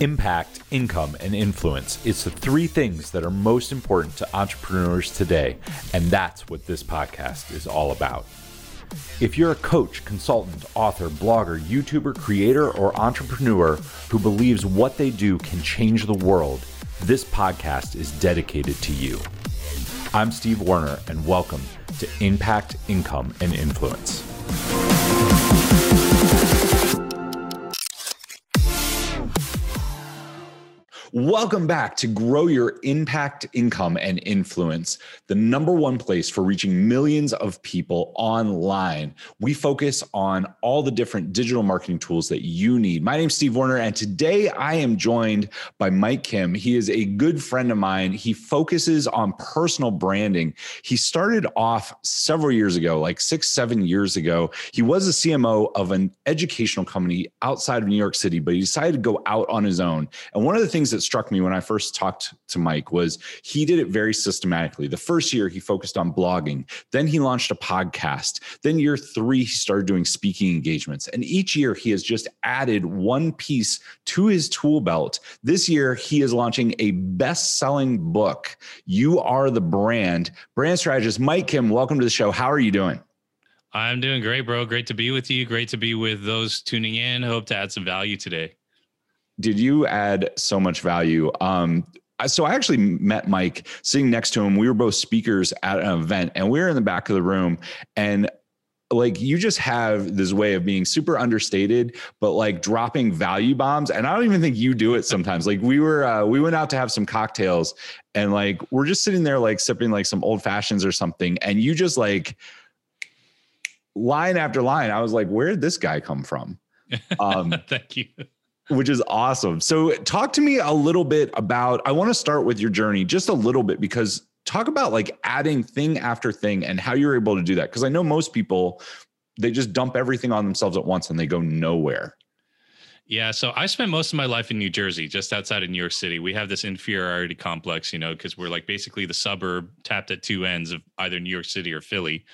Impact, income, and influence. It's the three things that are most important to entrepreneurs today, and that's what this podcast is all about. If you're a coach, consultant, author, blogger, YouTuber, creator, or entrepreneur who believes what they do can change the world, this podcast is dedicated to you. I'm Steve Warner, and welcome to Impact, Income, and Influence. Welcome back to Grow Your Impact, Income, and Influence, the number one place for reaching millions of people online. We focus on all the different digital marketing tools that you need. My name's Steve Warner, and today I am joined by Mike Kim. He is a good friend of mine. He focuses on personal branding. He started off several years ago, like six, seven years ago. He was a CMO of an educational company outside of New York City, but he decided to go out on his own. And one of the things that struck me when I first talked to Mike was he did it very systematically. The first year he focused on blogging, then he launched a podcast. Then year 3 he started doing speaking engagements. And each year he has just added one piece to his tool belt. This year he is launching a best-selling book, You Are the Brand. Brand strategist Mike Kim, welcome to the show. How are you doing? I'm doing great, bro. Great to be with you. Great to be with those tuning in. Hope to add some value today did you add so much value? Um, so I actually met Mike sitting next to him. We were both speakers at an event, and we were in the back of the room, and like you just have this way of being super understated but like dropping value bombs. And i don't even think you do it sometimes. Like we were uh, we went out to have some cocktails and like we're just sitting there like sipping like some old fashions or something. And you just like line after line i was like where did this guy come from? Um thank you which is awesome. So, talk to me a little bit about. I want to start with your journey just a little bit because talk about like adding thing after thing and how you're able to do that. Because I know most people, they just dump everything on themselves at once and they go nowhere. Yeah, so I spent most of my life in New Jersey, just outside of New York City. We have this inferiority complex, you know, because we're like basically the suburb tapped at two ends of either New York City or Philly.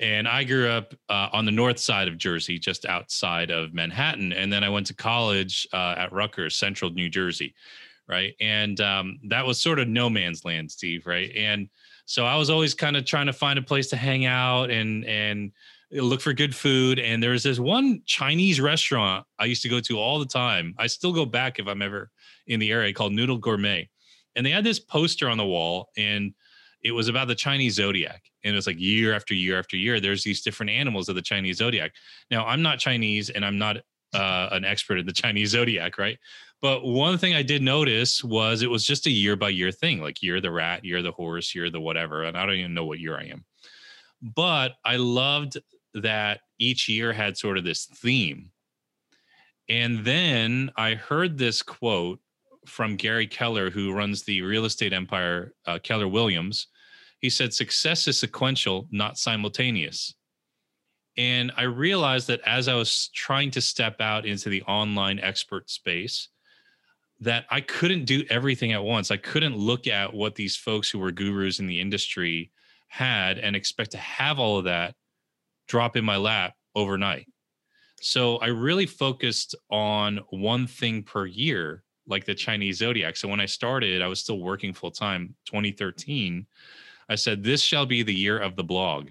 And I grew up uh, on the north side of Jersey, just outside of Manhattan. And then I went to college uh, at Rutgers, central New Jersey, right? And um, that was sort of no man's land, Steve, right? And so I was always kind of trying to find a place to hang out and, and, look for good food. And there's this one Chinese restaurant I used to go to all the time. I still go back if I'm ever in the area called Noodle Gourmet. And they had this poster on the wall and it was about the Chinese zodiac. And it was like year after year after year, there's these different animals of the Chinese zodiac. Now, I'm not Chinese and I'm not uh, an expert in the Chinese zodiac, right? But one thing I did notice was it was just a year by year thing, like you're the rat, you're the horse, you're the whatever. And I don't even know what year I am. But I loved that each year had sort of this theme. And then I heard this quote from Gary Keller, who runs the real estate empire, uh, Keller Williams. He said, Success is sequential, not simultaneous. And I realized that as I was trying to step out into the online expert space, that I couldn't do everything at once. I couldn't look at what these folks who were gurus in the industry had and expect to have all of that drop in my lap overnight. So I really focused on one thing per year, like the Chinese zodiac. So when I started, I was still working full time, 2013. I said, This shall be the year of the blog.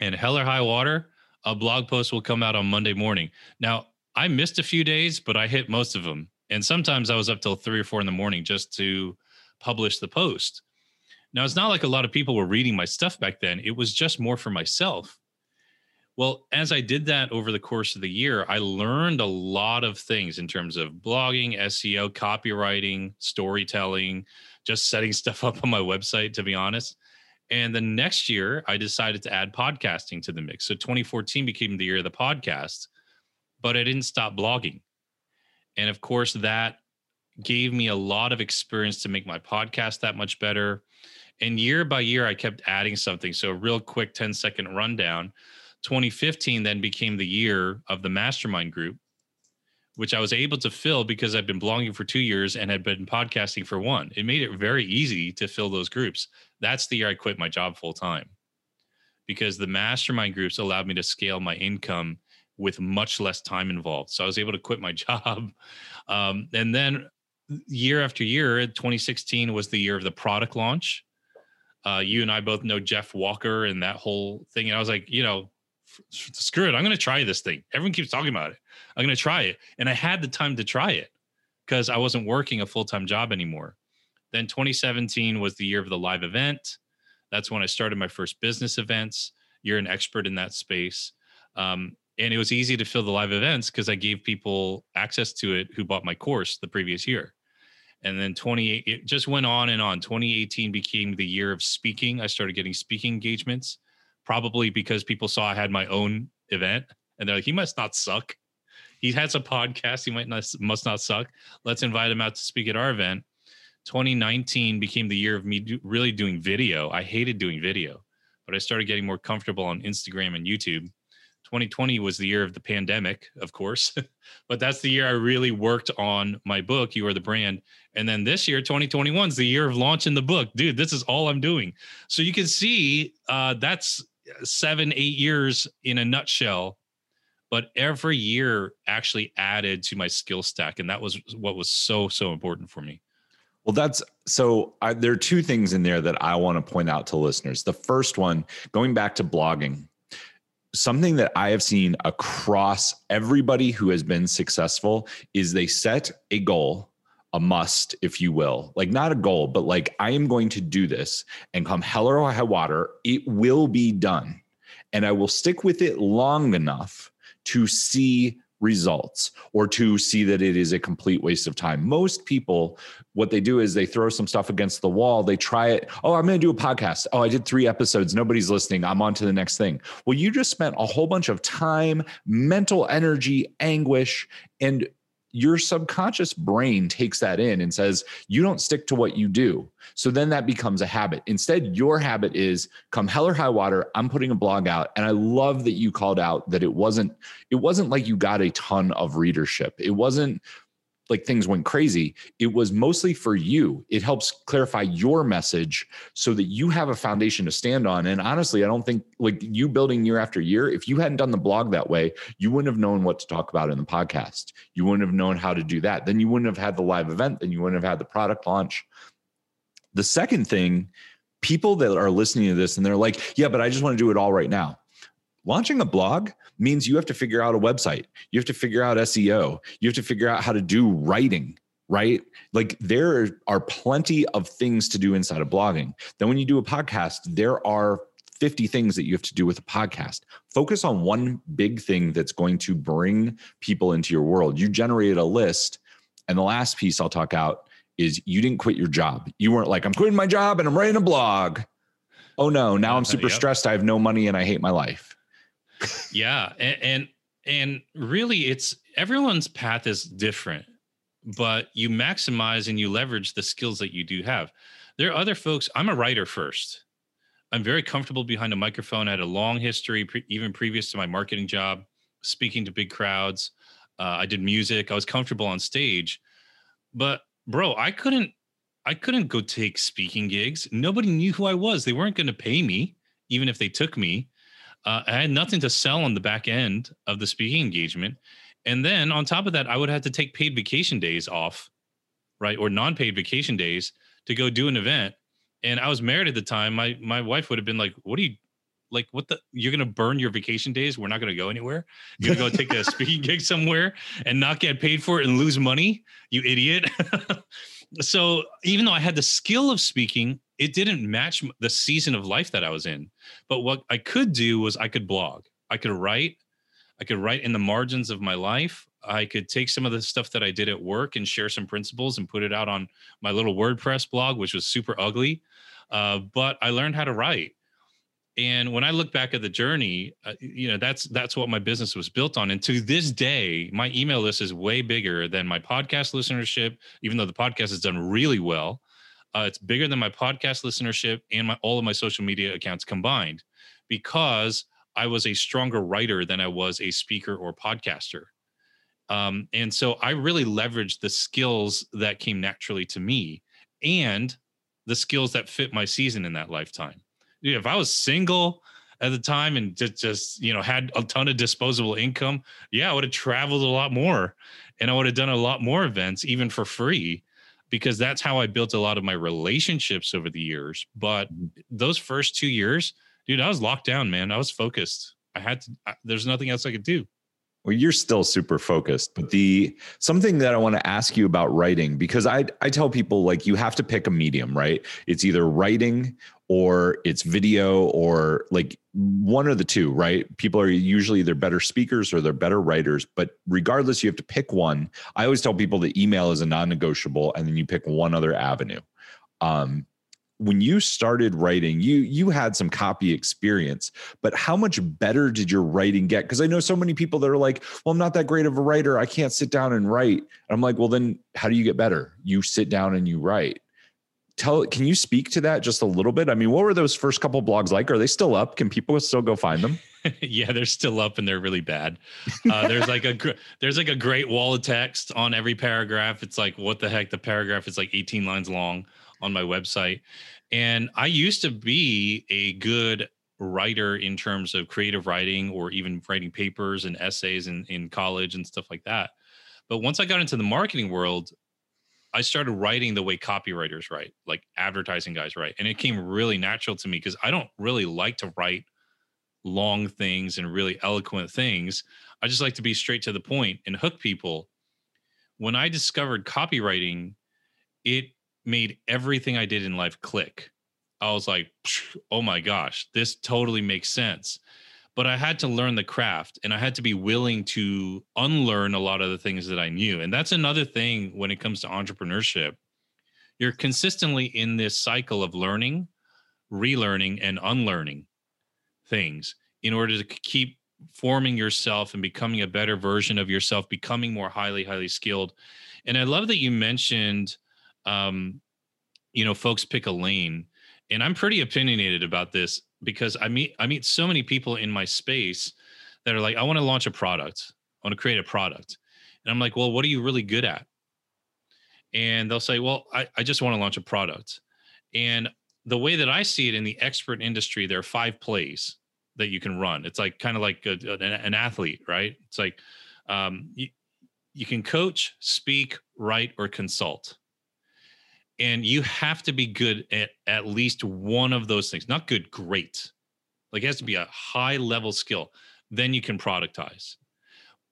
And hell or high water, a blog post will come out on Monday morning. Now, I missed a few days, but I hit most of them. And sometimes I was up till three or four in the morning just to publish the post. Now, it's not like a lot of people were reading my stuff back then. It was just more for myself. Well, as I did that over the course of the year, I learned a lot of things in terms of blogging, SEO, copywriting, storytelling, just setting stuff up on my website, to be honest. And the next year, I decided to add podcasting to the mix. So 2014 became the year of the podcast, but I didn't stop blogging. And of course, that gave me a lot of experience to make my podcast that much better. And year by year, I kept adding something. So, a real quick 10 second rundown 2015 then became the year of the mastermind group, which I was able to fill because I've been blogging for two years and had been podcasting for one. It made it very easy to fill those groups. That's the year I quit my job full time because the mastermind groups allowed me to scale my income with much less time involved. So I was able to quit my job. Um, and then year after year, 2016 was the year of the product launch. Uh, you and I both know Jeff Walker and that whole thing. And I was like, you know, screw it. I'm going to try this thing. Everyone keeps talking about it. I'm going to try it. And I had the time to try it because I wasn't working a full time job anymore. Then 2017 was the year of the live event. That's when I started my first business events. You're an expert in that space. Um, and it was easy to fill the live events because I gave people access to it who bought my course the previous year. And then 28, it just went on and on. 2018 became the year of speaking. I started getting speaking engagements, probably because people saw I had my own event and they're like, he must not suck. He has a podcast. He might not, must not suck. Let's invite him out to speak at our event. 2019 became the year of me do, really doing video. I hated doing video, but I started getting more comfortable on Instagram and YouTube. 2020 was the year of the pandemic, of course, but that's the year I really worked on my book, You Are the Brand. And then this year, 2021 is the year of launching the book. Dude, this is all I'm doing. So you can see uh, that's seven, eight years in a nutshell. But every year actually added to my skill stack. And that was what was so, so important for me. Well, that's so I, there are two things in there that I want to point out to listeners. The first one, going back to blogging, something that I have seen across everybody who has been successful is they set a goal, a must, if you will, like not a goal, but like I am going to do this and come hell or high water, it will be done. And I will stick with it long enough to see results or to see that it is a complete waste of time. Most people, what they do is they throw some stuff against the wall. They try it. Oh, I'm going to do a podcast. Oh, I did three episodes. Nobody's listening. I'm on to the next thing. Well, you just spent a whole bunch of time, mental energy, anguish, and your subconscious brain takes that in and says, you don't stick to what you do. So then that becomes a habit. Instead, your habit is come hell or high water, I'm putting a blog out. And I love that you called out that it wasn't, it wasn't like you got a ton of readership. It wasn't like things went crazy. It was mostly for you. It helps clarify your message so that you have a foundation to stand on. And honestly, I don't think like you building year after year, if you hadn't done the blog that way, you wouldn't have known what to talk about in the podcast. You wouldn't have known how to do that. Then you wouldn't have had the live event. Then you wouldn't have had the product launch. The second thing, people that are listening to this and they're like, yeah, but I just want to do it all right now launching a blog means you have to figure out a website. You have to figure out seo you have to figure out how to do writing right? Like there are plenty of things to do inside of blogging. Then when you do a podcast there are 50 things that you have to do with a podcast. Focus on one big thing that's going to bring people into your world. You generated a list and the last piece i'll talk out is you didn't quit your job. You weren't like i'm quitting my job and i'm writing a blog. Oh no now i'm super yep. stressed. I have no money and i hate my life yeah, and, and and really, it's everyone's path is different, but you maximize and you leverage the skills that you do have. There are other folks. I'm a writer first. I'm very comfortable behind a microphone. I had a long history, pre- even previous to my marketing job, speaking to big crowds. Uh, I did music. I was comfortable on stage, but bro, I couldn't. I couldn't go take speaking gigs. Nobody knew who I was. They weren't going to pay me, even if they took me. Uh, I had nothing to sell on the back end of the speaking engagement. And then on top of that, I would have to take paid vacation days off, right? Or non paid vacation days to go do an event. And I was married at the time. My my wife would have been like, What are you like what the you're gonna burn your vacation days? We're not gonna go anywhere. You're gonna go take a speaking gig somewhere and not get paid for it and lose money, you idiot. so even though I had the skill of speaking, it didn't match the season of life that I was in. But what I could do was I could blog. I could write. I could write in the margins of my life. I could take some of the stuff that I did at work and share some principles and put it out on my little WordPress blog, which was super ugly. Uh, but I learned how to write. And when I look back at the journey, uh, you know that's that's what my business was built on. And to this day, my email list is way bigger than my podcast listenership. Even though the podcast has done really well, uh, it's bigger than my podcast listenership and my all of my social media accounts combined, because I was a stronger writer than I was a speaker or podcaster. Um, and so I really leveraged the skills that came naturally to me and the skills that fit my season in that lifetime if I was single at the time and just just you know had a ton of disposable income, yeah, I would have traveled a lot more and I would have done a lot more events even for free because that's how I built a lot of my relationships over the years. But mm-hmm. those first 2 years, dude, I was locked down, man. I was focused. I had to I, there's nothing else I could do. Well, you're still super focused, but the something that I want to ask you about writing because I I tell people like you have to pick a medium, right? It's either writing or it's video or like one of the two, right? People are usually either better speakers or they're better writers, but regardless, you have to pick one. I always tell people that email is a non-negotiable, and then you pick one other avenue. Um, when you started writing you you had some copy experience but how much better did your writing get? Because i know so many people that are like well i'm not that great of a writer. I can't sit down and write. And i'm like well then how do you get better? You sit down and you write. Tell can you speak to that just a little bit? I mean what were those first couple blogs like? Are they still up? Can people still go find them? Yeah they're still up and they're really bad. Uh, there's like a there's like a great wall of text on every paragraph. It's like what the heck? The paragraph is like 18 lines long on my website. And I used to be a good writer in terms of creative writing or even writing papers and essays in, in college and stuff like that. But once I got into the marketing world, I started writing the way copywriters write, like advertising guys write. And it came really natural to me because I don't really like to write long things and really eloquent things. I just like to be straight to the point and hook people. When I discovered copywriting, it made everything I did in life click. I was like, oh my gosh, this totally makes sense. But I had to learn the craft and I had to be willing to unlearn a lot of the things that I knew. And that's another thing when it comes to entrepreneurship. You're consistently in this cycle of learning, relearning, and unlearning things in order to keep forming yourself and becoming a better version of yourself, becoming more highly, highly skilled. And I love that you mentioned um, you know, folks pick a lane, and I'm pretty opinionated about this because I meet I meet so many people in my space that are like, I want to launch a product, I want to create a product, and I'm like, well, what are you really good at? And they'll say, well, I, I just want to launch a product, and the way that I see it in the expert industry, there are five plays that you can run. It's like kind of like a, an, an, athlete, right? It's like um, you, you can coach, speak, write, or consult and you have to be good at at least one of those things not good great. Like it has to be a high level skill. Then you can productize.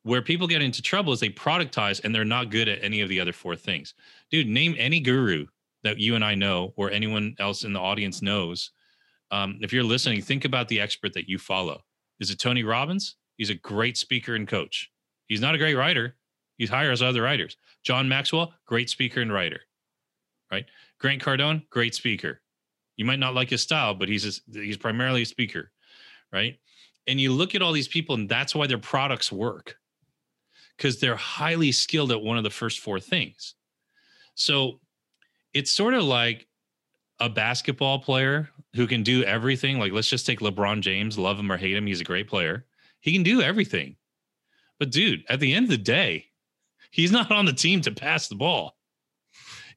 Where people get into trouble is they productize and they're not good at any of the other four things. Dude name any guru that you and i know or anyone else in the audience knows. Um, if you're listening think about the expert that you follow. Is it tony robbins? He's a great speaker and coach. He's not a great writer. He hires other writers. John maxwell great speaker and writer right? Grant Cardone, great speaker. You might not like his style, but he's a, he's primarily a speaker, right? And you look at all these people, and that's why their products work because they're highly skilled at one of the first four things. So it's sort of like a basketball player who can do everything. Like, let's just take LeBron James, love him or hate him, he's a great player. He can do everything. But, dude, at the end of the day, he's not on the team to pass the ball.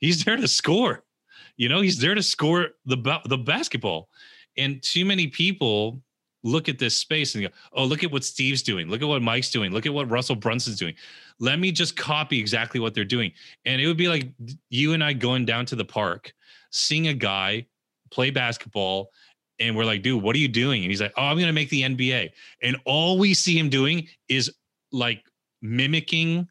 He's there to score. You know, he's there to score the the basketball. And too many people look at this space and go, "Oh, look at what Steve's doing. Look at what Mike's doing. Look at what Russell Brunson's doing. Let me just copy exactly what they're doing." And it would be like you and I going down to the park, seeing a guy play basketball and we're like, dude, what are you doing? And he's like, oh, I'm going to make the NBA. And all we see him doing is like mimicking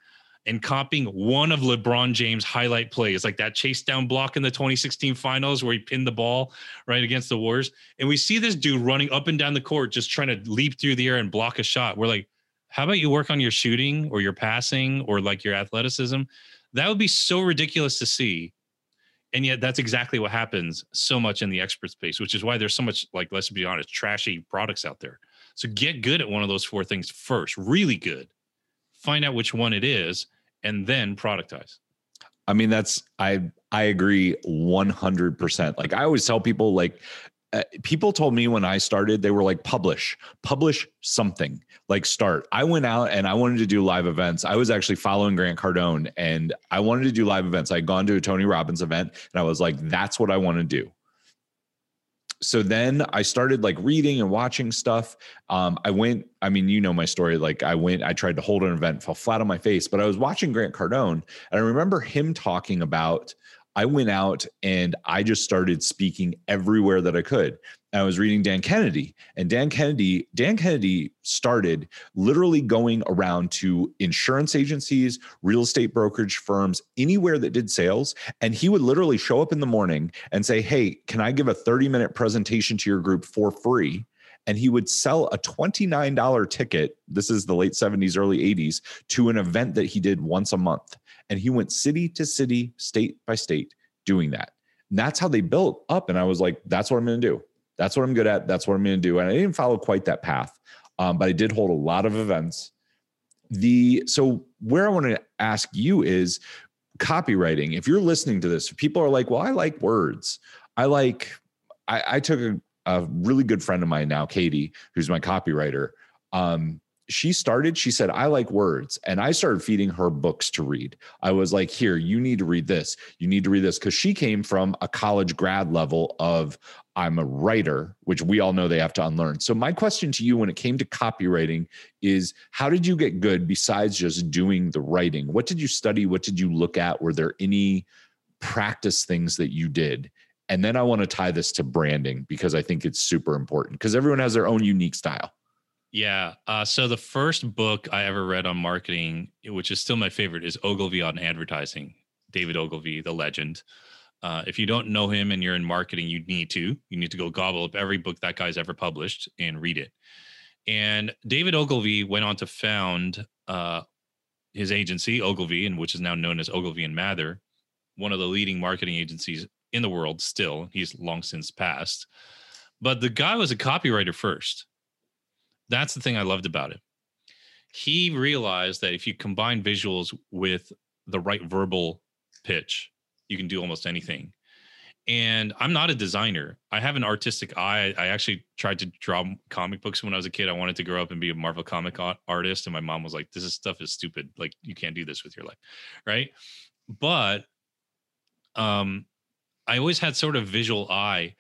and copying one of LeBron James' highlight plays, like that chase down block in the 2016 finals where he pinned the ball right against the Warriors. And we see this dude running up and down the court, just trying to leap through the air and block a shot. We're like, how about you work on your shooting or your passing or like your athleticism? That would be so ridiculous to see. And yet that's exactly what happens so much in the expert space, which is why there's so much, like, let's be honest, trashy products out there. So get good at one of those four things first, really good find out which one it is, and then productize. I mean, that's I I agree 100%. Like I always tell people like uh, people told me when I started, they were like, publish, publish something, like start. I went out and I wanted to do live events. I was actually following Grant Cardone and I wanted to do live events. I had gone to a Tony Robbins event and I was like, that's what I want to do. So then I started like reading and watching stuff. Um, I went, I mean, you know my story. Like I went, I tried to hold an event, fell flat on my face, but I was watching Grant Cardone and I remember him talking about I went out and I just started speaking everywhere that I could. I was reading Dan Kennedy, and Dan Kennedy, Dan Kennedy started literally going around to insurance agencies, real estate brokerage firms, anywhere that did sales. And he would literally show up in the morning and say, Hey, can I give a 30 minute presentation to your group for free? And he would sell a $29 ticket. This is the late 70s, early 80s to an event that he did once a month. And he went city to city, state by state doing that. And that's how they built up. And I was like, that's what I'm going to do. That's what I'm good at. That's what I'm going to do. And I didn't follow quite that path, um, but I did hold a lot of events. The so where I want to ask you is copywriting. If you're listening to this, people are like, well, I like words. I like. I, I took a, a really good friend of mine now, Katie, who's my copywriter. Um, she started, she said, I like words. And I started feeding her books to read. I was like, here, you need to read this. You need to read this. Cause she came from a college grad level of I'm a writer, which we all know they have to unlearn. So, my question to you when it came to copywriting is how did you get good besides just doing the writing? What did you study? What did you look at? Were there any practice things that you did? And then I want to tie this to branding because I think it's super important because everyone has their own unique style. Yeah. Uh, so the first book I ever read on marketing, which is still my favorite, is Ogilvy on advertising. David Ogilvy, the legend. Uh, if you don't know him and you're in marketing, you need to. You need to go gobble up every book that guy's ever published and read it. And David Ogilvy went on to found uh, his agency, Ogilvy, and which is now known as Ogilvy and Mather, one of the leading marketing agencies in the world. Still, he's long since passed. But the guy was a copywriter first that's the thing I loved about it. He realized that if you combine visuals with the right verbal pitch, you can do almost anything. And I'm not a designer. I have an artistic eye. I actually tried to draw comic books when I was a kid. I wanted to grow up and be a Marvel comic artist. And my mom was like, this is stuff is stupid. Like, you can't do this with your life. Right. But um, I always had sort of visual eye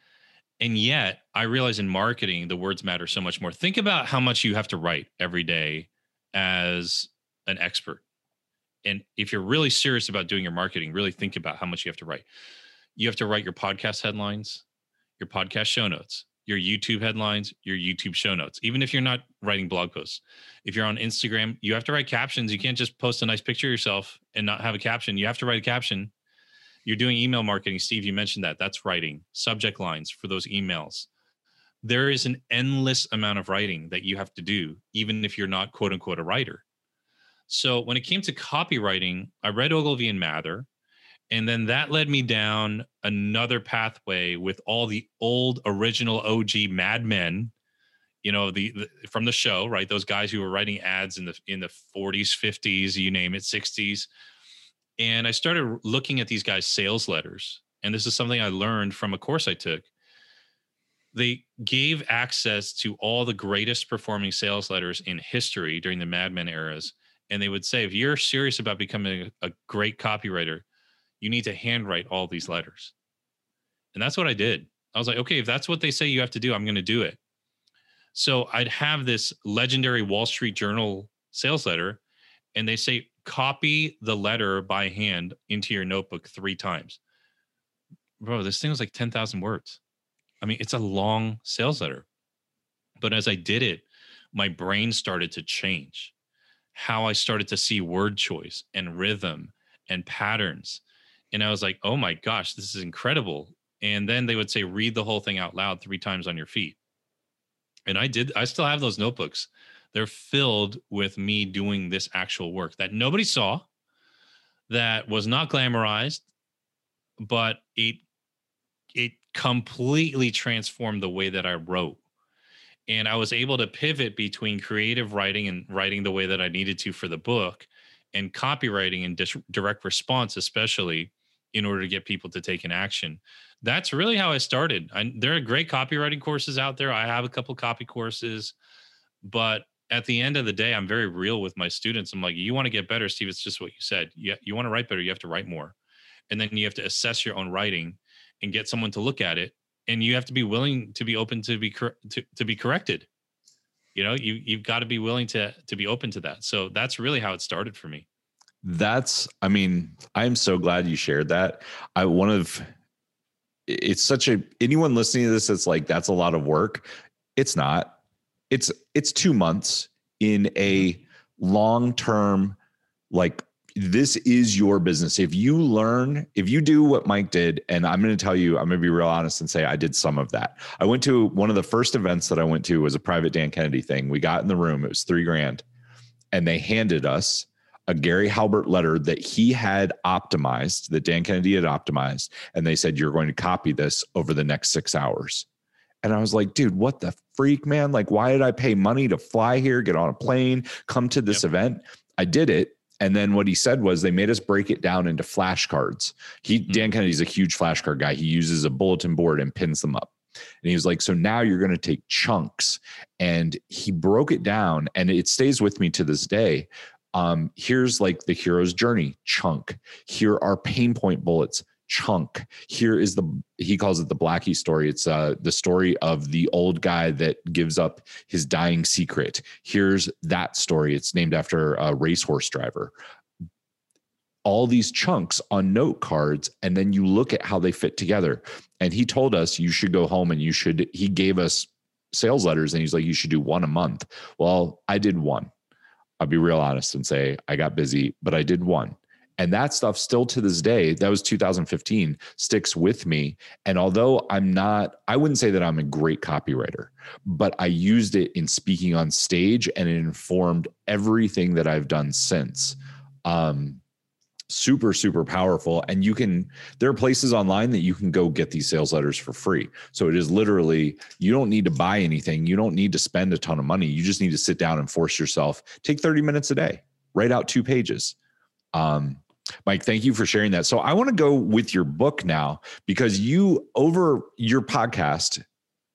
and yet i realize in marketing the words matter so much more. Think about how much you have to write every day as an expert. And if you're really serious about doing your marketing really think about how much you have to write. You have to write your podcast headlines your podcast show notes your youtube headlines your youtube show notes. Even if you're not writing blog posts if you're on instagram you have to write captions. You can't just post a nice picture of yourself and not have a caption. You have to write a caption you're doing email marketing, Steve. You mentioned that. That's writing subject lines for those emails. There is an endless amount of writing that you have to do, even if you're not quote unquote a writer. So when it came to copywriting, I read Ogilvy and Mather, and then that led me down another pathway with all the old original OG Mad Men, you know, the, the from the show, right? Those guys who were writing ads in the in the 40s, 50s, you name it, 60s and I started looking at these guys' sales letters. And this is something I learned from a course I took. They gave access to all the greatest performing sales letters in history during the Mad Men eras. And they would say, if you're serious about becoming a, a great copywriter, you need to handwrite all these letters. And that's what I did. I was like, okay, if that's what they say you have to do, I'm going to do it. So I'd have this legendary Wall Street Journal sales letter, and they say, copy the letter by hand into your notebook three times. Bro, this thing was like 10,000 words. I mean, it's a long sales letter. But as I did it, my brain started to change. How I started to see word choice and rhythm and patterns. And I was like, oh my gosh, this is incredible. And then they would say, read the whole thing out loud three times on your feet. And I did, I still have those notebooks they're filled with me doing this actual work that nobody saw, that was not glamorized, but it it completely transformed the way that I wrote. And I was able to pivot between creative writing and writing the way that I needed to for the book and copywriting and dis- direct response, especially in order to get people to take an action. That's really how I started. I, there are great copywriting courses out there. I have a couple copy courses, but at the end of the day, I'm very real with my students. I'm like, you want to get better, Steve. It's just what you said. You, you want to write better, you have to write more. And then you have to assess your own writing and get someone to look at it and you have to be willing to be open to be cor- to, to be corrected you know you you've got to be willing to to be open to that so that's really how it started for me that's i mean i'm so glad you shared that i one of it's such a anyone listening to this that's like that's a lot of work it's not it's it's two months in a mm-hmm. long term like this is your business. If you learn, if you do what Mike did, and I'm going to tell you, I'm going to be real honest and say I did some of that. I went to one of the first events that I went to was a private Dan Kennedy thing. We got in the room, it was three grand, and they handed us a Gary Halbert letter that he had optimized, that Dan Kennedy had optimized. And they said, You're going to copy this over the next six hours. And I was like, dude, what the freak, man? Like, why did I pay money to fly here, get on a plane, come to this yep. event? I did it and then what he said was they made us break it down into flashcards. He mm-hmm. Dan Kennedy's a huge flashcard guy. He uses a bulletin board and pins them up. And he was like, so now you're going to take chunks. And he broke it down and it stays with me to this day. Um, here's like the hero's journey chunk. Here are pain point bullets chunk. Here is the he calls it the Blackie story. It's uh, the story of the old guy that gives up his dying secret. Here's that story. It's named after a racehorse driver. All these chunks on note cards, and then you look at how they fit together. And he told us you should go home and you should. He gave us sales letters, and he's like, you should do one a month. Well, I did one. I'll be real honest and say I got busy, but I did one and that stuff still to this day that was 2015 sticks with me. And although i'm not i wouldn't say that i'm a great copywriter but i used it in speaking on stage and it informed everything that i've done since. Um, super super powerful. And you can there are places online that you can go get these sales letters for free. So it is literally you don't need to buy anything. You don't need to spend a ton of money. You just need to sit down and force yourself. Take 30 minutes a day. Write out two pages. Um, Mike, thank you for sharing that. So I want to go with your book now because you over your podcast,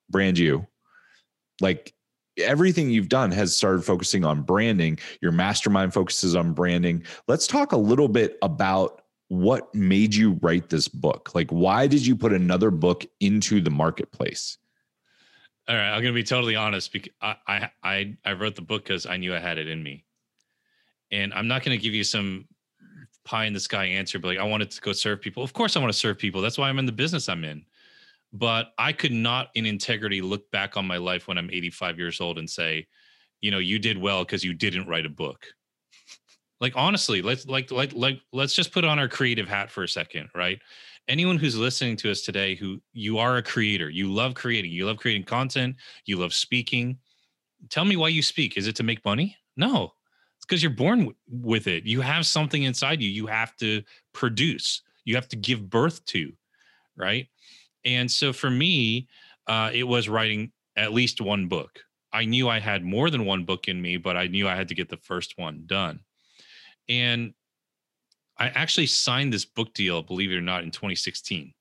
brand you, like everything you've done has started focusing on branding. Your mastermind focuses on branding. Let's talk a little bit about what made you write this book. Like, why did you put another book into the marketplace? All right, I'm going to be totally honest. Because I I I wrote the book because I knew I had it in me, and I'm not going to give you some pie in the sky answer, but like I wanted to go serve people. Of course, I want to serve people. That's why I'm in the business I'm in. But I could not, in integrity, look back on my life when I'm 85 years old and say, you know, you did well because you didn't write a book. like honestly, let's like like like let's just put on our creative hat for a second, right? Anyone who's listening to us today, who you are a creator, you love creating, you love creating content, you love speaking. Tell me why you speak. Is it to make money? No, because you're born w- with it. You have something inside you. You have to produce. You have to give birth to, right? And so for me, uh, it was writing at least one book. I knew I had more than one book in me, but I knew I had to get the first one done. And I actually signed this book deal, believe it or not, in 2016.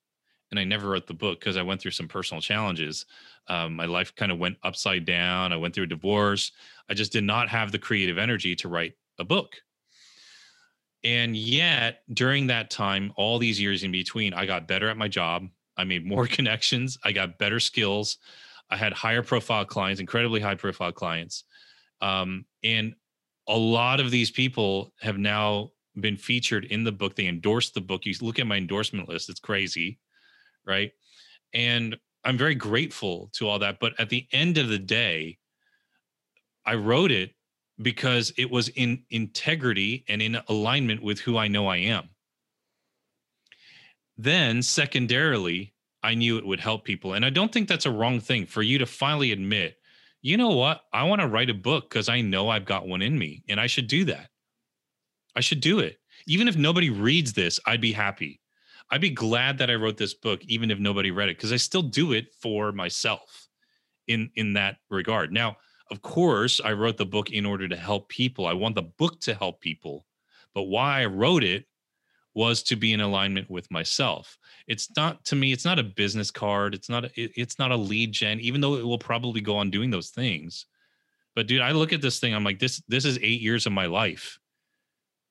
And I never wrote the book because I went through some personal challenges. Um, my life kind of went upside down. I went through a divorce. I just did not have the creative energy to write a book. And yet, during that time, all these years in between, I got better at my job. I made more connections. I got better skills. I had higher profile clients, incredibly high profile clients. Um, and a lot of these people have now been featured in the book. They endorsed the book. You look at my endorsement list, it's crazy, right? And I'm very grateful to all that. But at the end of the day, I wrote it because it was in integrity and in alignment with who I know I am. Then, secondarily, I knew it would help people. And I don't think that's a wrong thing for you to finally admit, you know what? I want to write a book because I know I've got one in me and I should do that. I should do it. Even if nobody reads this, I'd be happy. I'd be glad that I wrote this book, even if nobody read it, because I still do it for myself in in that regard. Now, of course, I wrote the book in order to help people. I want the book to help people. But why I wrote it was to be in alignment with myself. It's not to me, it's not a business card. It's not a, it's not a lead gen, even though it will probably go on doing those things. But dude, I look at this thing, I'm like, this this is eight years of my life.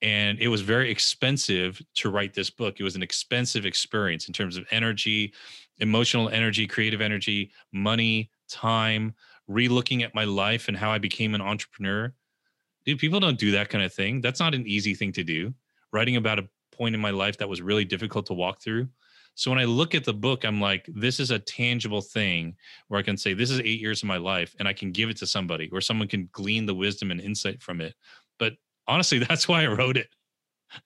And it was very expensive to write this book. It was an expensive experience in terms of energy, emotional energy, creative energy, money, time, relooking at my life and how I became an entrepreneur. Dude, people don't do that kind of thing. That's not an easy thing to do. Writing about a point in my life that was really difficult to walk through. So when I look at the book, I'm like, this is a tangible thing where I can say, this is eight years of my life, and I can give it to somebody, or someone can glean the wisdom and insight from it. But honestly, that's why I wrote it.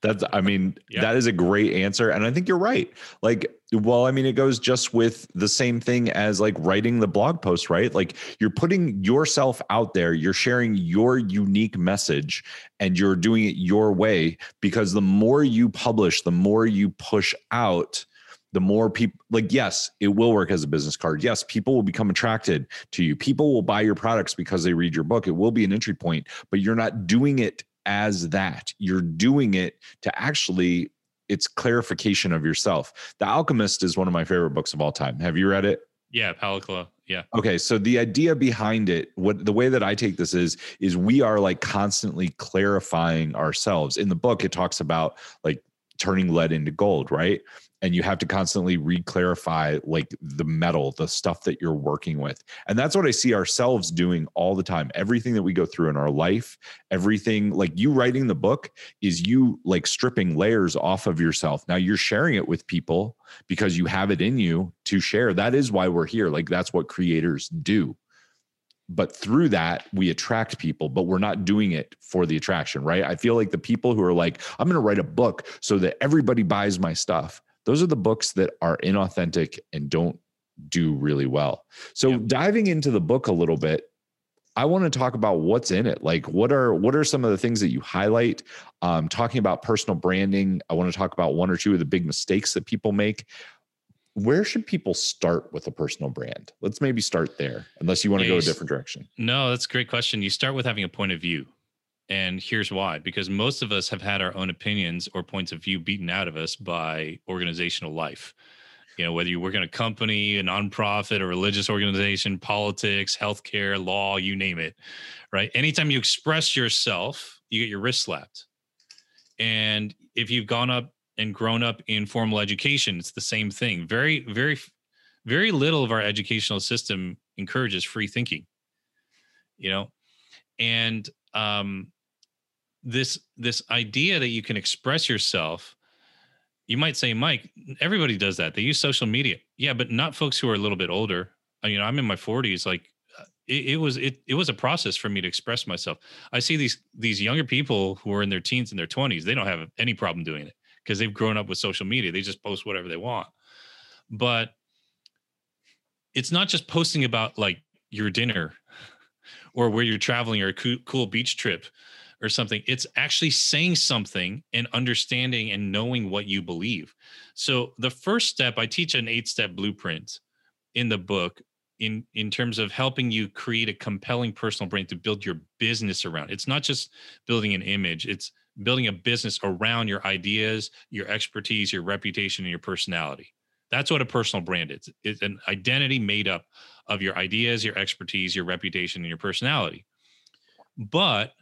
That's, I mean, yeah. that is a great answer. And I think you're right. Like, well, I mean, it goes just with the same thing as like writing the blog post, right? Like, you're putting yourself out there, you're sharing your unique message, and you're doing it your way because the more you publish, the more you push out, the more people like yes it will work as a business card yes people will become attracted to you people will buy your products because they read your book it will be an entry point but you're not doing it as that. You're doing it to actually, it's clarification of yourself. The Alchemist is one of my favorite books of all time. Have you read it? Yeah, Paulo Yeah. Okay, so the idea behind it, what the way that I take this is, is we are like constantly clarifying ourselves. In the book, it talks about like turning lead into gold, right? And you have to constantly re-clarify like the metal the stuff that you're working with. And that's what i see ourselves doing all the time. Everything that we go through in our life everything like you writing the book is you like stripping layers off of yourself. Now you're sharing it with people because you have it in you to share. That is why we're here. Like that's what creators do. But through that we attract people but we're not doing it for the attraction right? I feel like the people who are like i'm going to write a book so that everybody buys my stuff those are the books that are inauthentic and don't do really well. So yep. diving into the book a little bit, I want to talk about what's in it. Like what are what are some of the things that you highlight? Um, talking about personal branding, I want to talk about one or two of the big mistakes that people make. Where should people start with a personal brand? Let's maybe start there, unless you want to go a different direction. No, that's a great question. You start with having a point of view. And here's why because most of us have had our own opinions or points of view beaten out of us by organizational life. You know, whether you work in a company, a nonprofit, a religious organization, politics, healthcare, law, you name it, right? Anytime you express yourself, you get your wrist slapped. And if you've gone up and grown up in formal education, it's the same thing. Very, very, very little of our educational system encourages free thinking, you know, and um, this this idea that you can express yourself you might say mike everybody does that. They use social media. Yeah but not folks who are a little bit older. I, you know i'm in my 40s like uh, it, it, was it, it was a process for me to express myself. I see these these younger people who are in their teens and their 20s they don't have any problem doing it because they've grown up with social media. They just post whatever they want. But it's not just posting about like your dinner or where you're traveling or a cool beach trip or something. It's actually saying something and understanding and knowing what you believe. So the first step, I teach an eight step blueprint in the book in in terms of helping you create a compelling personal brand to build your business around. It's not just building an image, it's building a business around your ideas, your expertise, your reputation and your personality. That's what a personal brand is. It's an identity made up of your ideas, your expertise, your reputation and your personality. But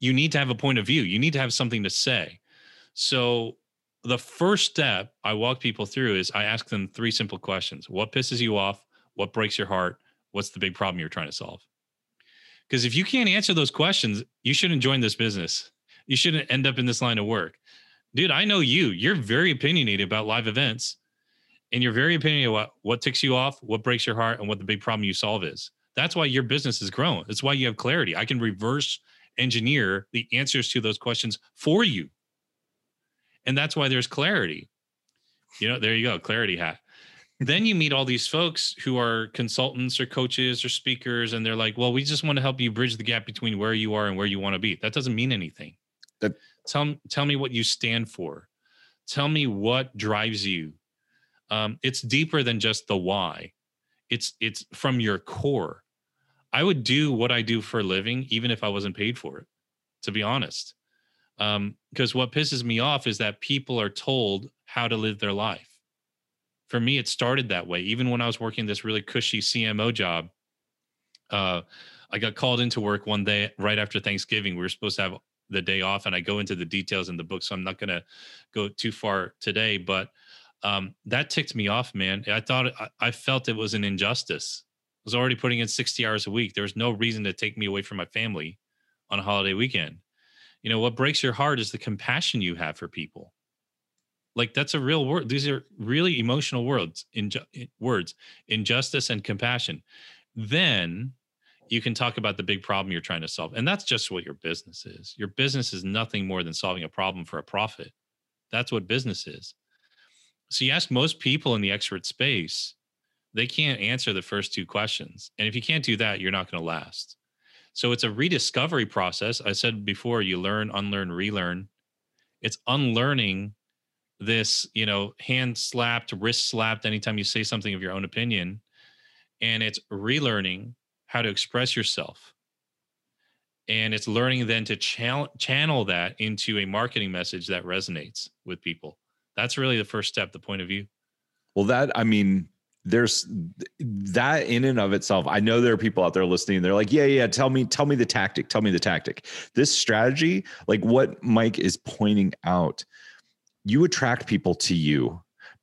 you need to have a point of view. You need to have something to say. So the first step I walk people through is I ask them three simple questions. What pisses you off? What breaks your heart? What's the big problem you're trying to solve? Because if you can't answer those questions, you shouldn't join this business. You shouldn't end up in this line of work. Dude, I know you. You're very opinionated about live events and you're very opinionated what what ticks you off, what breaks your heart, and what the big problem you solve is. That's why your business is growing. That's why you have clarity. I can reverse engineer the answers to those questions for you. And that's why there's clarity. You know, there you go, clarity hat. then you meet all these folks who are consultants or coaches or speakers, and they're like, well, we just want to help you bridge the gap between where you are and where you want to be. That doesn't mean anything. That tell, tell me what you stand for. Tell me what drives you. Um, it's deeper than just the why. It's it's from your core. I would do what I do for a living, even if I wasn't paid for it, to be honest. Because um, what pisses me off is that people are told how to live their life. For me, it started that way. Even when I was working this really cushy CMO job, uh, I got called into work one day right after Thanksgiving. We were supposed to have the day off, and I go into the details in the book, so I'm not going to go too far today. But um, that ticked me off, man. I thought I, I felt it was an injustice. Was already putting in 60 hours a week. There was no reason to take me away from my family on a holiday weekend. You know, what breaks your heart is the compassion you have for people. Like that's a real word. These are really emotional words, inju- words, injustice and compassion. Then you can talk about the big problem you're trying to solve. And that's just what your business is. Your business is nothing more than solving a problem for a profit. That's what business is. So you ask most people in the expert space, they can't answer the first two questions. And if you can't do that, you're not going to last. So it's a rediscovery process. I said before, you learn, unlearn, relearn. It's unlearning this, you know, hand slapped, wrist slapped anytime you say something of your own opinion. And it's relearning how to express yourself. And it's learning then to channel, channel that into a marketing message that resonates with people. That's really the first step, the point of view. Well, that, I mean, there's that in and of itself. I know there are people out there listening. They're like, yeah, yeah, tell me, tell me the tactic, tell me the tactic. This strategy, like what Mike is pointing out, you attract people to you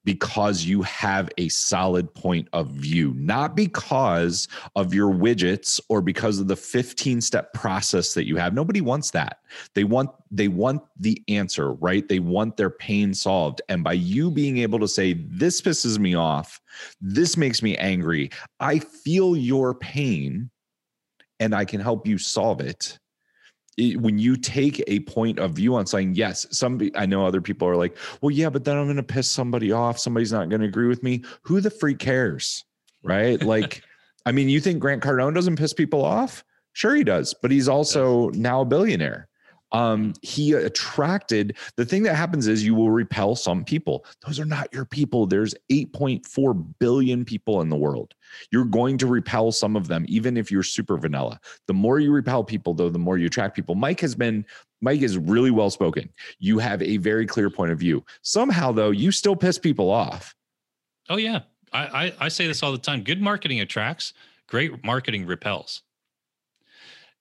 because you have a solid point of view, not because of your widgets or because of the 15 step process that you have. Nobody wants that. They want they want the answer, right? They want their pain solved. And by you being able to say this pisses me off, this makes me angry, I feel your pain and I can help you solve it it, when you take a point of view on saying yes some i know other people are like well yeah but then i'm going to piss somebody off. Somebody's not going to agree with me. Who the freak cares right? Like i mean you think grant cardone doesn't piss people off? Sure he does but he's also now a billionaire um, he attracted the thing that happens is you will repel some people. Those are not your people. There's 8.4 billion people in the world. You're going to repel some of them, even if you're super vanilla. The more you repel people, though, the more you attract people. Mike has been, Mike is really well spoken. You have a very clear point of view. Somehow, though, you still piss people off. Oh, yeah. I, I, I say this all the time. Good marketing attracts, great marketing repels.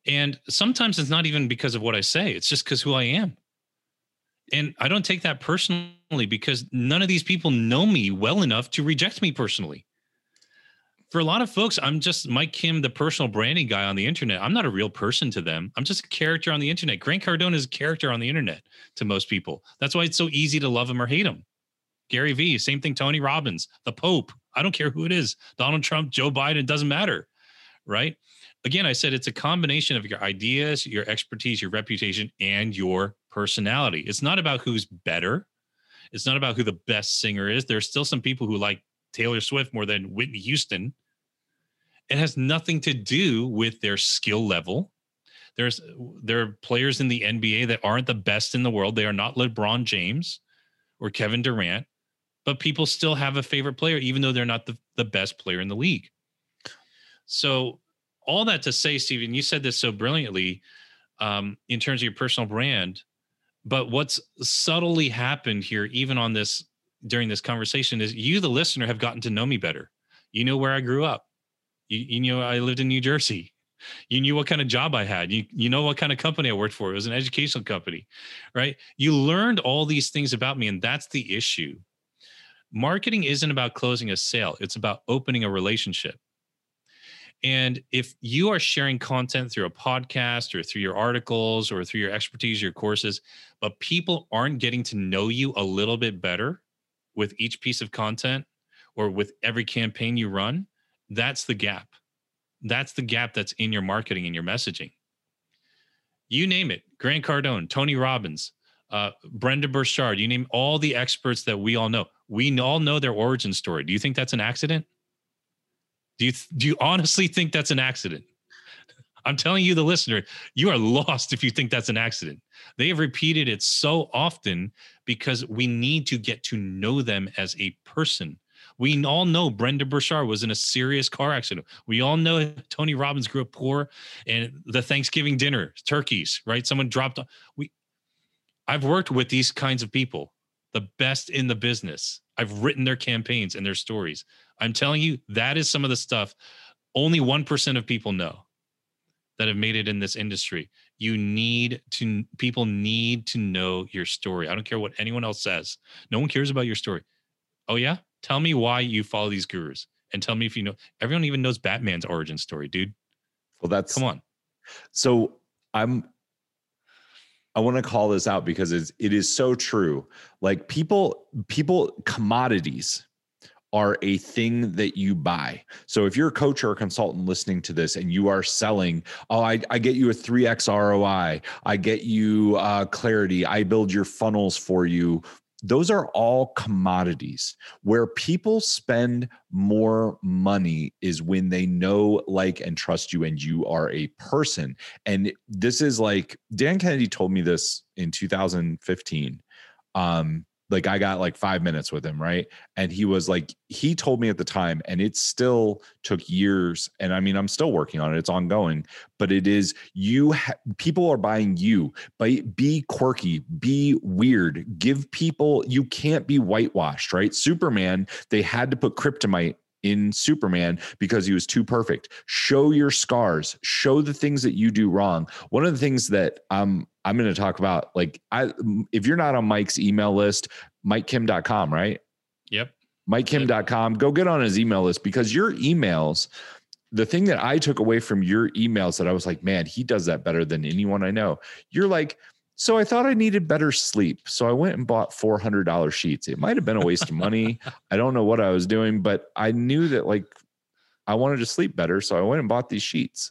And sometimes it's not even because of what I say, it's just because who I am. And I don't take that personally because none of these people know me well enough to reject me personally. For a lot of folks, I'm just Mike Kim, the personal branding guy on the internet. I'm not a real person to them. I'm just a character on the internet. Grant Cardone is a character on the internet to most people. That's why it's so easy to love him or hate him. Gary Vee, same thing. Tony Robbins, the Pope. I don't care who it is. Donald Trump, Joe Biden, doesn't matter. Right again, I said it's a combination of your ideas, your expertise, your reputation, and your personality. It's not about who's better. It's not about who the best singer is. There's still some people who like Taylor Swift more than Whitney Houston. It has nothing to do with their skill level. There's there are players in the NBA that aren't the best in the world. They are not LeBron James or Kevin Durant, but people still have a favorite player, even though they're not the, the best player in the league. So all that to say, Stephen, you said this so brilliantly um, in terms of your personal brand. But what's subtly happened here, even on this during this conversation, is you, the listener, have gotten to know me better. You know where I grew up. You, you know I lived in New Jersey. You knew what kind of job I had. You you know what kind of company I worked for. It was an educational company, right? You learned all these things about me, and that's the issue. Marketing isn't about closing a sale; it's about opening a relationship. And if you are sharing content through a podcast or through your articles or through your expertise, your courses, but people aren't getting to know you a little bit better with each piece of content or with every campaign you run, that's the gap. That's the gap that's in your marketing and your messaging. You name it Grant Cardone, Tony Robbins, uh, Brendon Burchard, you name all the experts that we all know. We all know their origin story. Do you think that's an accident? Do you do you honestly think that's an accident? I'm telling you, the listener, you are lost if you think that's an accident. They have repeated it so often because we need to get to know them as a person. We all know Brendon Burchard was in a serious car accident. We all know Tony Robbins grew up poor, and the Thanksgiving dinner, turkeys, right? Someone dropped. We, I've worked with these kinds of people, the best in the business. I've written their campaigns and their stories. I'm telling you, that is some of the stuff only 1% of people know that have made it in this industry. You need to, people need to know your story. I don't care what anyone else says. No one cares about your story. Oh yeah, tell me why you follow these gurus, and tell me if you know. Everyone even knows Batman's origin story, dude. Well, that's Come on. So I'm I want to call this out because it's it is so true. Like people people commodities are a thing that you buy. So if you're a coach or a consultant listening to this and you are selling, oh, I, I get you a 3x ROI, I get you uh, clarity, I build your funnels for you, those are all commodities. Where people spend more money is when they know, like, and trust you, and you are a person. And this is like Dan Kennedy told me this in 2015. Um, like I got like five minutes with him, right? And he was like, he told me at the time, and it still took years. And I mean, I'm still working on it, it's ongoing, but it is you, ha- people are buying you, but be quirky, be weird, give people, you can't be whitewashed, right? Superman, they had to put kryptonite in Superman because he was too perfect. Show your scars, show the things that you do wrong. One of the things that um, I'm going to talk about, like, I if you're not on Mike's email list, MikeKim.com, right? Yep. MikeKim.com, go get on his email list because your emails, the thing that I took away from your emails that I was like, man, he does that better than anyone I know. You're like, so I thought I needed better sleep. So I went and bought $400 sheets. It might have been a waste of money. I don't know what I was doing, but I knew that like I wanted to sleep better. So I went and bought these sheets.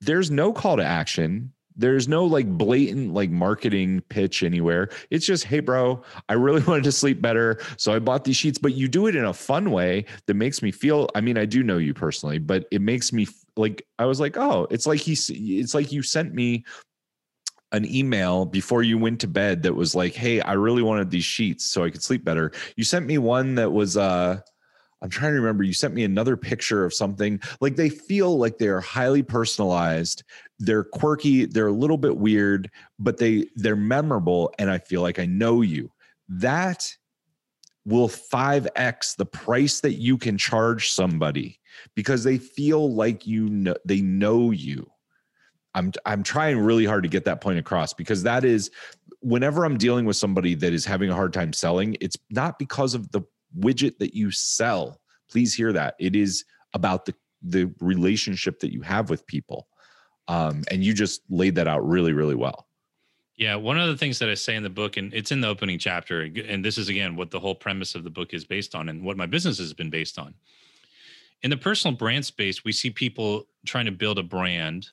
There's no call to action. There's no like blatant like marketing pitch anywhere. It's just, hey, bro, I really wanted to sleep better. So I bought these sheets, but you do it in a fun way that makes me feel. I mean, I do know you personally, but it makes me like, I was like, oh, it's like he, it's like you sent me an email before you went to bed that was like, "Hey, I really wanted these sheets so I could sleep better." You sent me one that was uh I'm trying to remember you sent me another picture of something like they feel like they're highly personalized. They're quirky, they're a little bit weird, but they they're memorable and I feel like I know you. That will 5x the price that you can charge somebody because they feel like you know they know you I'm I'm trying really hard to get that point across because that is whenever I'm dealing with somebody that is having a hard time selling, it's not because of the widget that you sell. Please hear that. It is about the the relationship that you have with people. Um, and you just laid that out really, really well. Yeah, one of the things that I say in the book, and it's in the opening chapter, and this is again what the whole premise of the book is based on, and what my business has been based on. In the personal brand space, we see people trying to build a brand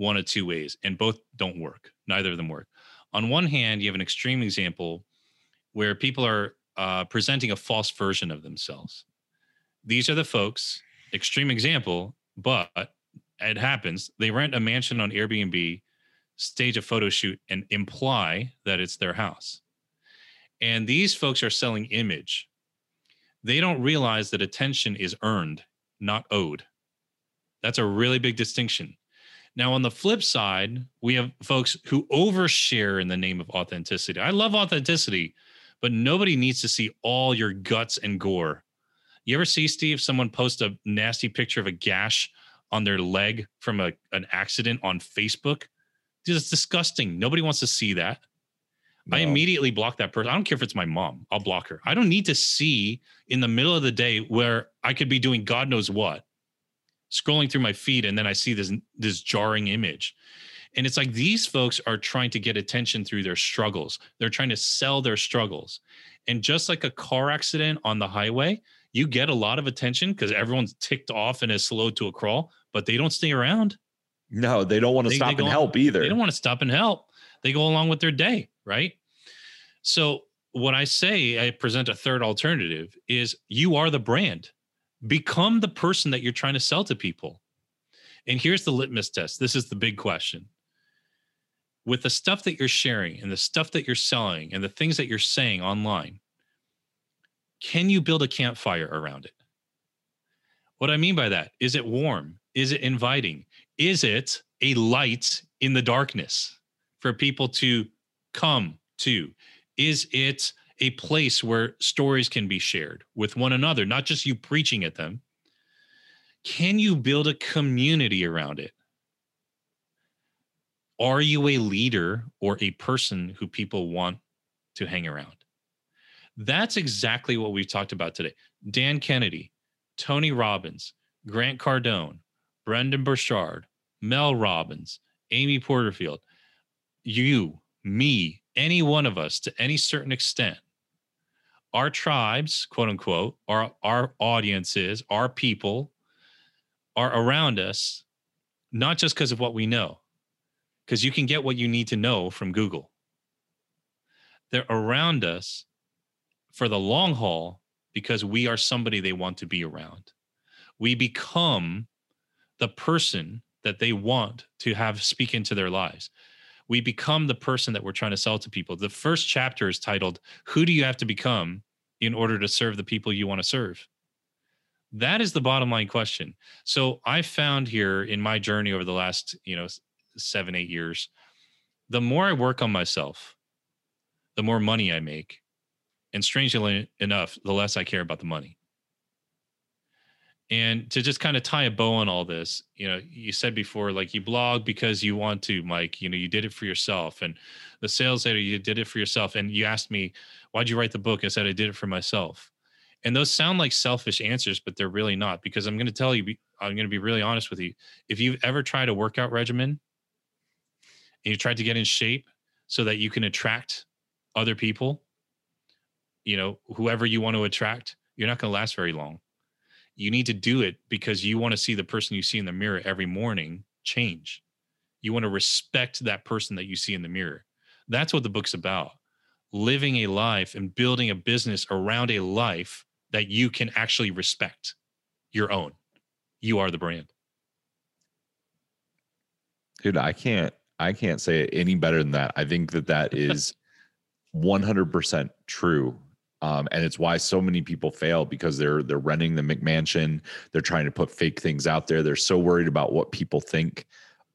one of two ways, and both don't work. Neither of them work. On one hand, you have an extreme example where people are uh, presenting a false version of themselves. These are the folks, extreme example, but it happens. They rent a mansion on Airbnb, stage a photo shoot, and imply that it's their house. And these folks are selling image. They don't realize that attention is earned, not owed. That's a really big distinction. Now, on the flip side, we have folks who overshare in the name of authenticity. I love authenticity, but nobody needs to see all your guts and gore. You ever see, Steve, someone post a nasty picture of a gash on their leg from a, an accident on Facebook? Dude, it's disgusting. Nobody wants to see that. No. I immediately block that person. I don't care if it's my mom. I'll block her. I don't need to see in the middle of the day where I could be doing God knows what scrolling through my feed and then I see this this jarring image. And it's like these folks are trying to get attention through their struggles. They're trying to sell their struggles. And just like a car accident on the highway, you get a lot of attention because everyone's ticked off and is slow to a crawl, but they don't stay around. No, they don't want to they, stop they and help either. They don't want to stop and help. They go along with their day, right? So, what I say, I present a third alternative is you are the brand. Become the person that you're trying to sell to people. And here's the litmus test. This is the big question. With the stuff that you're sharing and the stuff that you're selling and the things that you're saying online, can you build a campfire around it? What I mean by that is it warm? Is it inviting? Is it a light in the darkness for people to come to? Is it a place where stories can be shared with one another, not just you preaching at them. Can you build a community around it? Are you a leader or a person who people want to hang around? That's exactly what we've talked about today. Dan Kennedy, Tony Robbins, Grant Cardone, Brendon Burchard, Mel Robbins, Amy Porterfield, you, me, any one of us to any certain extent, our tribes, quote unquote, our our audiences, our people are around us, not just because of what we know, because you can get what you need to know from Google. They're around us for the long haul because we are somebody they want to be around. We become the person that they want to have speak into their lives. We become the person that we're trying to sell to people. The first chapter is titled, Who Do You Have to Become in Order to Serve the People You Want to Serve? That is the bottom line question. So I found here in my journey over the last, you know, seven, eight years, the more I work on myself, the more money I make. And strangely enough, the less I care about the money. And to just kind of tie a bow on all this, you know, you said before, like you blog because you want to, Mike, you know, you did it for yourself. And the sales letter, you did it for yourself. And you asked me, why'd you write the book? I said, I did it for myself. And those sound like selfish answers, but they're really not because I'm going to tell you, I'm going to be really honest with you. If you've ever tried a workout regimen and you tried to get in shape so that you can attract other people, you know, whoever you want to attract, you're not going to last very long you need to do it because you want to see the person you see in the mirror every morning change. You want to respect that person that you see in the mirror. That's what the book's about. Living a life and building a business around a life that you can actually respect your own. You are the brand. Dude, I can't I can't say it any better than that. I think that that is 100% true um, and it's why so many people fail because they're they're renting the McMansion. They're trying to put fake things out there. They're so worried about what people think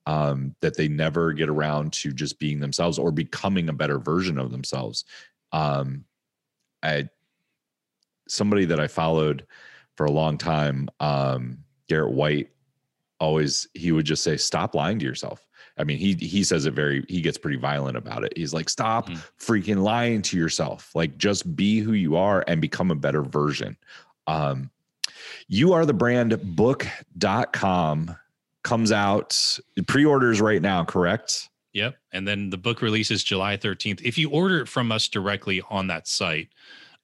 um, that they never get around to just being themselves or becoming a better version of themselves. Um, I somebody that I followed for a long time, um, Garrett White, always he would just say, "Stop lying to yourself." I mean, he he says it very he gets pretty violent about it. He's like, stop mm-hmm. freaking lying to yourself. Like just be who you are and become a better version. Um, you are the brand book.com comes out pre-orders right now, correct? Yep. And then the book releases July 13th. If you order it from us directly on that site,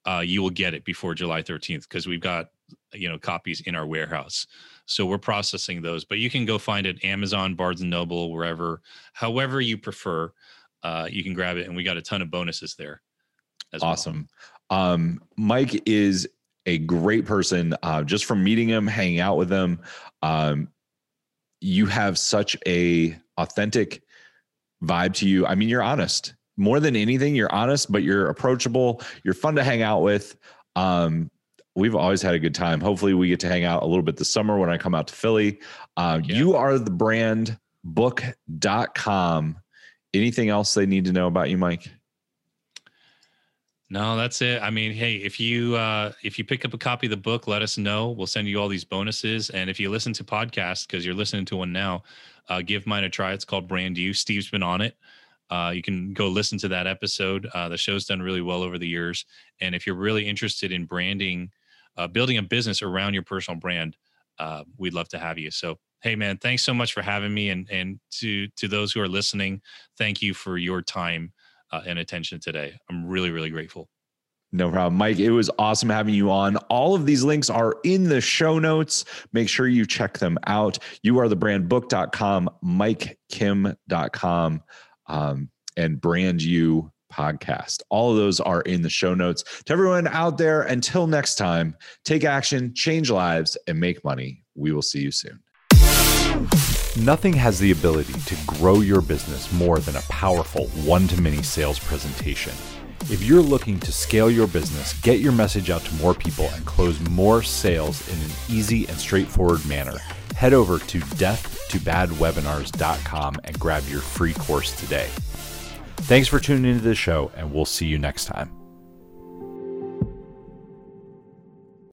uh, you will get it before July 13th because we've got you know copies in our warehouse. So we're processing those, but you can go find it Amazon, Barnes and Noble, wherever, however you prefer. Uh, you can grab it, and we got a ton of bonuses there. awesome. Well. Um, Mike is a great person. Uh, just from meeting him, hanging out with him, um, you have such a authentic vibe to you. I mean, you're honest more than anything. You're honest, but you're approachable. You're fun to hang out with. Um, we've always had a good time. Hopefully, we get to hang out a little bit this summer when I come out to Philly. Uh, yeah. You are the brand book.com. Anything else they need to know about you, Mike? No, that's it. I mean, hey, if you uh, if you pick up a copy of the book, let us know. We'll send you all these bonuses. And if you listen to podcasts, because you're listening to one now, uh, give mine a try. It's called Brand You. Steve's been on it. Uh, you can go listen to that episode. Uh, the show's done really well over the years. And if you're really interested in branding uh, building a business around your personal brand, uh, we'd love to have you. So, hey, man, thanks so much for having me, and and to to those who are listening, thank you for your time uh, and attention today. I'm really really grateful. No problem. Mike, it was awesome having you on. All of these links are in the show notes. Make sure you check them out. You are the brandbook.com, mikekim.com, um, and brand you podcast. All of those are in the show notes. To everyone out there, until next time, take action, change lives, and make money. We will see you soon. Nothing has the ability to grow your business more than a powerful one to many sales presentation. If you're looking to scale your business, get your message out to more people, and close more sales in an easy and straightforward manner, head over to death2badwebinars.com and grab your free course today. Thanks for tuning into the show, and we'll see you next time.